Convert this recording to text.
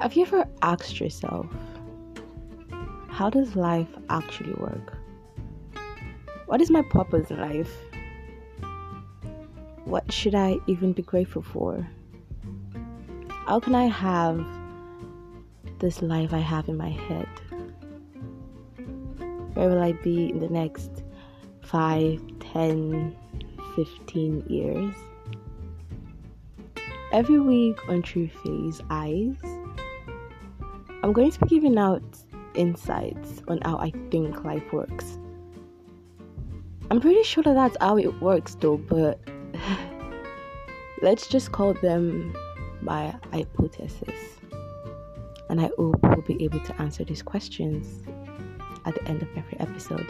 Have you ever asked yourself, how does life actually work? What is my purpose in life? What should I even be grateful for? How can I have this life I have in my head? Where will I be in the next 5, 10, 15 years? Every week on True Face Eyes, I'm going to be giving out insights on how I think life works. I'm pretty sure that that's how it works though, but let's just call them my hypothesis. And I hope we'll be able to answer these questions at the end of every episode.